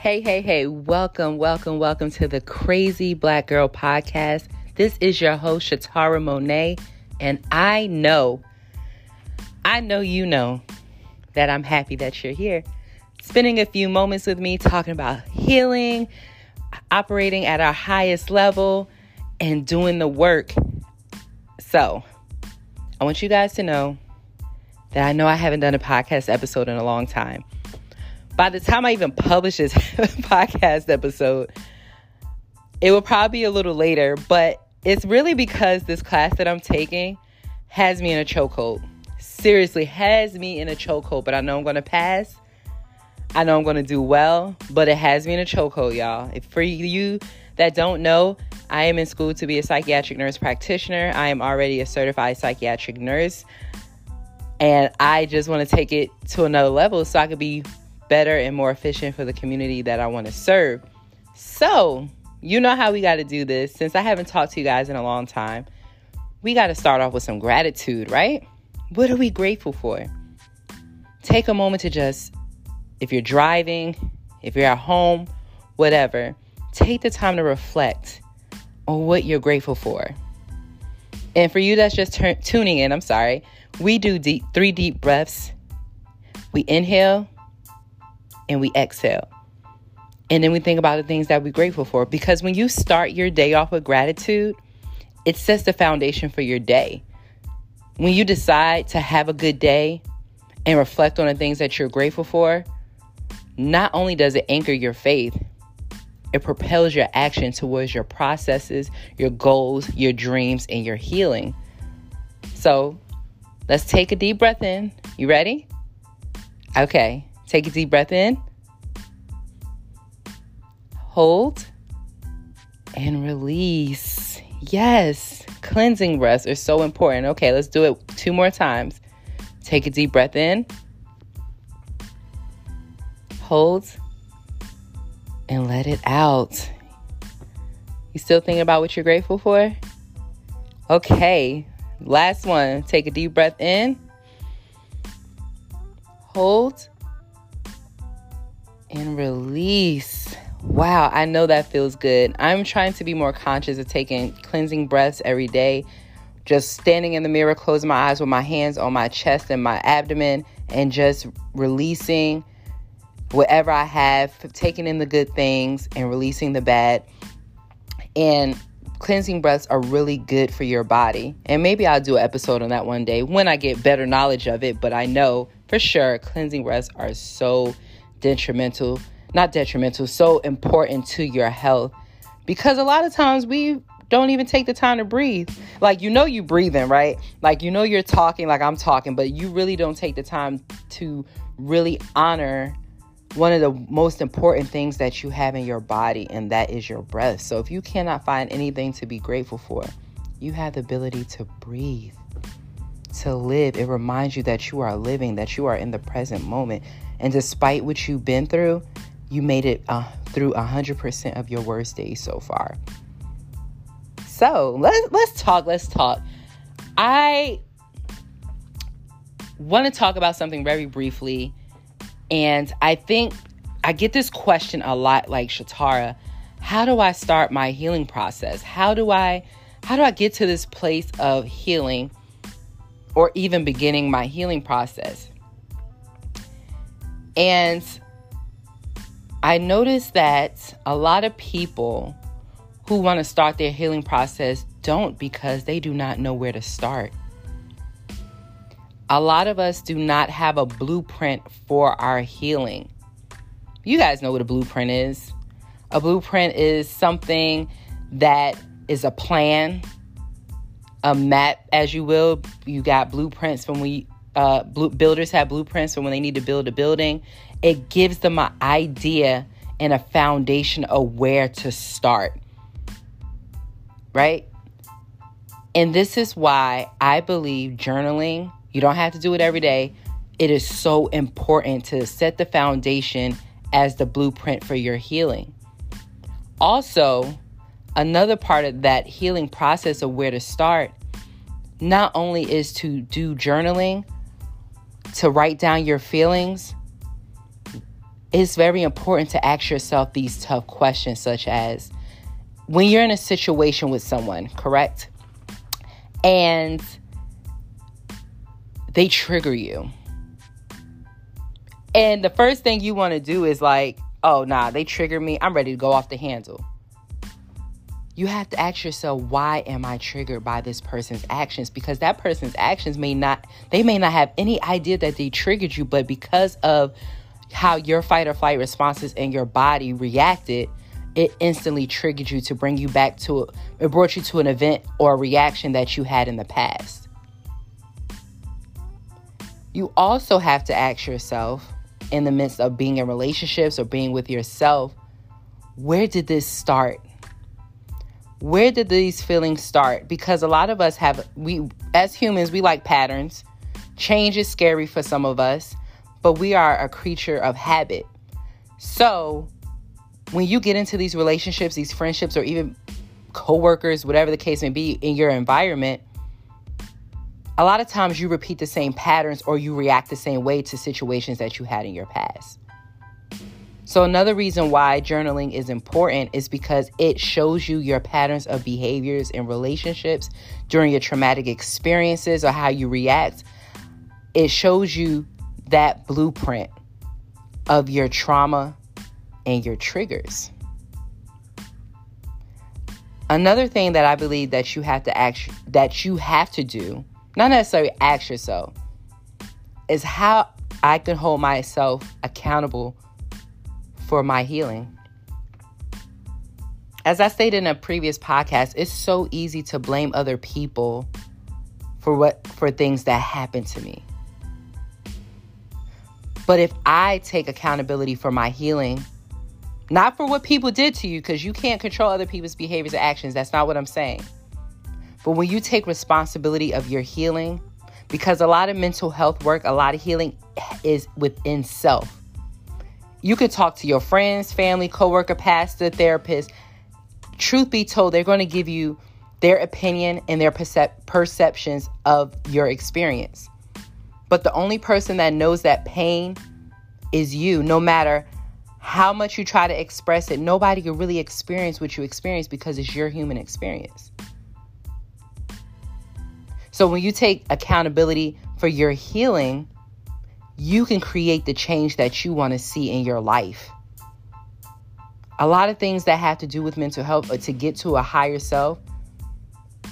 Hey, hey, hey, welcome, welcome, welcome to the Crazy Black Girl Podcast. This is your host, Shatara Monet, and I know, I know you know that I'm happy that you're here, spending a few moments with me talking about healing, operating at our highest level, and doing the work. So, I want you guys to know that I know I haven't done a podcast episode in a long time. By the time I even publish this podcast episode, it will probably be a little later, but it's really because this class that I'm taking has me in a chokehold. Seriously, has me in a chokehold, but I know I'm going to pass. I know I'm going to do well, but it has me in a chokehold, y'all. If for you that don't know, I am in school to be a psychiatric nurse practitioner. I am already a certified psychiatric nurse. And I just want to take it to another level so I could be better and more efficient for the community that I want to serve. So, you know how we got to do this. Since I haven't talked to you guys in a long time, we got to start off with some gratitude, right? What are we grateful for? Take a moment to just, if you're driving, if you're at home, whatever, take the time to reflect on what you're grateful for. And for you that's just t- tuning in, I'm sorry. We do deep, three deep breaths. We inhale and we exhale. And then we think about the things that we're grateful for. Because when you start your day off with gratitude, it sets the foundation for your day. When you decide to have a good day and reflect on the things that you're grateful for, not only does it anchor your faith, it propels your action towards your processes, your goals, your dreams, and your healing. So let's take a deep breath in. You ready? Okay. Take a deep breath in. Hold and release. Yes. Cleansing breaths are so important. Okay, let's do it two more times. Take a deep breath in. Hold and let it out. You still thinking about what you're grateful for? Okay, last one. Take a deep breath in, hold, and release. Wow, I know that feels good. I'm trying to be more conscious of taking cleansing breaths every day. Just standing in the mirror, closing my eyes with my hands on my chest and my abdomen, and just releasing whatever I have, taking in the good things and releasing the bad. And cleansing breaths are really good for your body. And maybe I'll do an episode on that one day when I get better knowledge of it. But I know for sure cleansing breaths are so detrimental, not detrimental, so important to your health. Because a lot of times we don't even take the time to breathe. Like you know you're breathing, right? Like you know you're talking like I'm talking, but you really don't take the time to really honor one of the most important things that you have in your body, and that is your breath. So, if you cannot find anything to be grateful for, you have the ability to breathe, to live. It reminds you that you are living, that you are in the present moment. And despite what you've been through, you made it uh, through 100% of your worst days so far. So, let's, let's talk. Let's talk. I want to talk about something very briefly and I think I get this question a lot like Shatara, how do I start my healing process? How do I how do I get to this place of healing or even beginning my healing process? And I noticed that a lot of people who want to start their healing process don't because they do not know where to start a lot of us do not have a blueprint for our healing. You guys know what a blueprint is. A blueprint is something that is a plan, a map, as you will. You got blueprints when we uh, builders have blueprints for when they need to build a building. It gives them an idea and a foundation of where to start. Right? And this is why I believe journaling you don't have to do it every day. It is so important to set the foundation as the blueprint for your healing. Also, another part of that healing process of where to start not only is to do journaling, to write down your feelings, it's very important to ask yourself these tough questions, such as when you're in a situation with someone, correct? And they trigger you. And the first thing you want to do is like, oh, nah, they trigger me. I'm ready to go off the handle. You have to ask yourself, why am I triggered by this person's actions? Because that person's actions may not, they may not have any idea that they triggered you, but because of how your fight or flight responses in your body reacted, it instantly triggered you to bring you back to it brought you to an event or a reaction that you had in the past. You also have to ask yourself in the midst of being in relationships or being with yourself, where did this start? Where did these feelings start? Because a lot of us have we as humans we like patterns. Change is scary for some of us but we are a creature of habit. So, when you get into these relationships, these friendships, or even coworkers, whatever the case may be in your environment, a lot of times you repeat the same patterns or you react the same way to situations that you had in your past. So, another reason why journaling is important is because it shows you your patterns of behaviors in relationships during your traumatic experiences or how you react. It shows you that blueprint of your trauma and your triggers. Another thing that I believe that you have to act that you have to do, not necessarily ask yourself, is how I can hold myself accountable for my healing. As I stated in a previous podcast, it's so easy to blame other people for what for things that happen to me. But if I take accountability for my healing, not for what people did to you, because you can't control other people's behaviors and actions. That's not what I'm saying. But when you take responsibility of your healing, because a lot of mental health work, a lot of healing is within self. You could talk to your friends, family, coworker, pastor, therapist. Truth be told, they're going to give you their opinion and their percep- perceptions of your experience. But the only person that knows that pain is you, no matter how much you try to express it. Nobody can really experience what you experience because it's your human experience. So when you take accountability for your healing, you can create the change that you want to see in your life. A lot of things that have to do with mental health or to get to a higher self.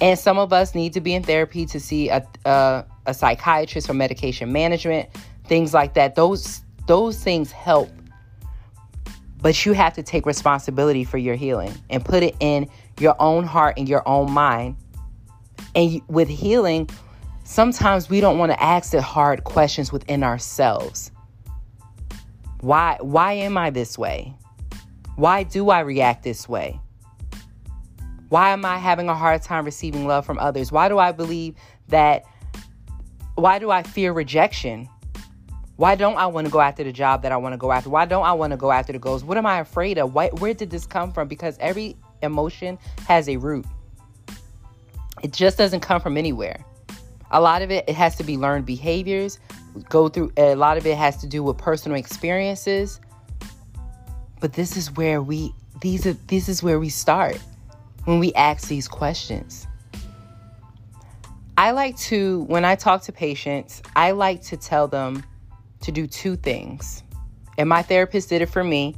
And some of us need to be in therapy to see a, a a psychiatrist for medication management, things like that. Those those things help. But you have to take responsibility for your healing and put it in your own heart and your own mind. And with healing, sometimes we don't want to ask the hard questions within ourselves. Why why am I this way? Why do I react this way? Why am I having a hard time receiving love from others? Why do I believe that why do I fear rejection? Why don't I want to go after the job that I want to go after? Why don't I want to go after the goals? What am I afraid of? Why, where did this come from? Because every emotion has a root. It just doesn't come from anywhere. A lot of it it has to be learned behaviors. Go through a lot of it has to do with personal experiences. But this is where we these are this is where we start when we ask these questions. I like to, when I talk to patients, I like to tell them to do two things. And my therapist did it for me.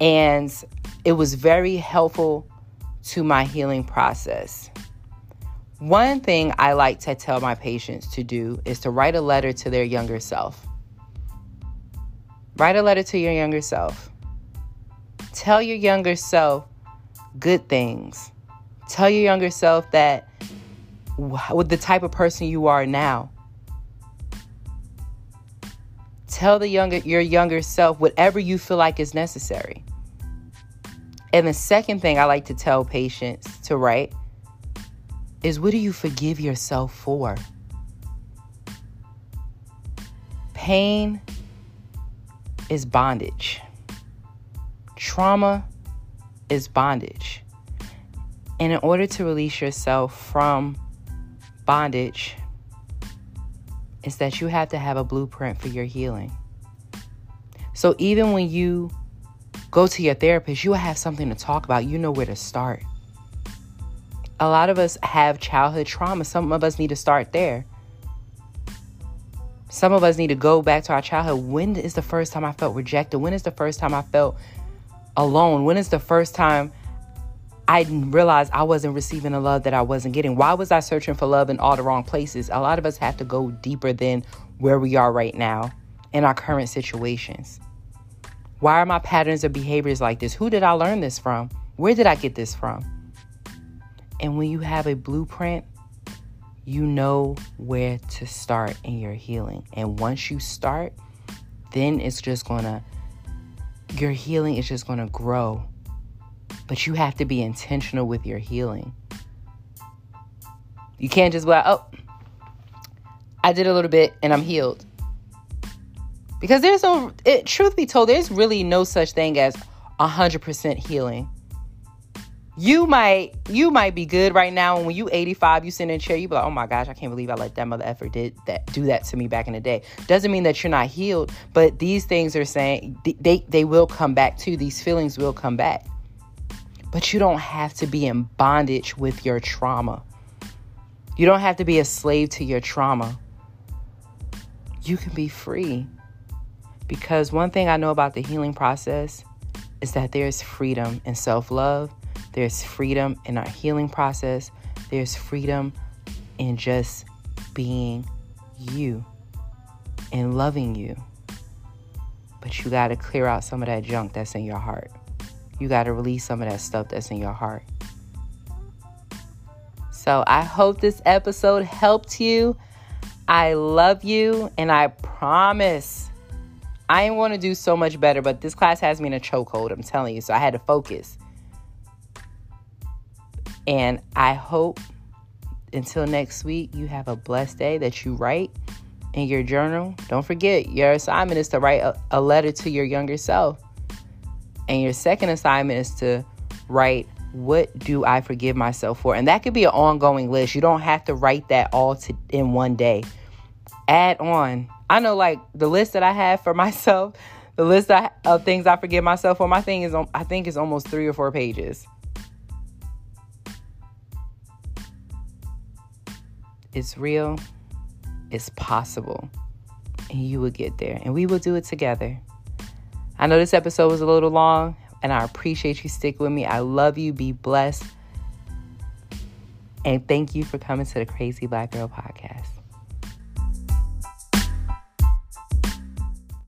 And it was very helpful to my healing process. One thing I like to tell my patients to do is to write a letter to their younger self. Write a letter to your younger self. Tell your younger self good things. Tell your younger self that with the type of person you are now. Tell the younger your younger self whatever you feel like is necessary. And the second thing I like to tell patients to write is what do you forgive yourself for? Pain is bondage. Trauma is bondage. And in order to release yourself from bondage is that you have to have a blueprint for your healing. So even when you go to your therapist, you have something to talk about. You know where to start. A lot of us have childhood trauma. Some of us need to start there. Some of us need to go back to our childhood. When is the first time I felt rejected? When is the first time I felt alone? When is the first time I realized I wasn't receiving the love that I wasn't getting? Why was I searching for love in all the wrong places? A lot of us have to go deeper than where we are right now in our current situations. Why are my patterns of behaviors like this? Who did I learn this from? Where did I get this from? And when you have a blueprint, you know where to start in your healing. And once you start, then it's just gonna, your healing is just gonna grow. But you have to be intentional with your healing. You can't just be like, oh, I did a little bit and I'm healed. Because there's no, it, truth be told, there's really no such thing as 100% healing you might you might be good right now. And when you 85 you sit in a chair you be like oh my gosh i can't believe i let that mother effer did that do that to me back in the day. Doesn't mean that you're not healed but these things are saying they they will come back too. These feelings will come back. But you don't have to be in bondage with your trauma. You don't have to be a slave to your trauma. You can be free. Because one thing i know about the healing process is that there's freedom and self-love there's freedom in our healing process. There's freedom in just being you and loving you. But you got to clear out some of that junk that's in your heart. You got to release some of that stuff that's in your heart. So I hope this episode helped you. I love you, and I promise I want to do so much better, but this class has me in a chokehold. I'm telling you. So I had to focus. And I hope until next week, you have a blessed day that you write in your journal. Don't forget, your assignment is to write a, a letter to your younger self. And your second assignment is to write, What do I forgive myself for? And that could be an ongoing list. You don't have to write that all to, in one day. Add on. I know, like the list that I have for myself, the list of things I forgive myself for, my thing is, I think, is almost three or four pages. It's real, it's possible, and you will get there, and we will do it together. I know this episode was a little long, and I appreciate you sticking with me. I love you. Be blessed. And thank you for coming to the Crazy Black Girl podcast.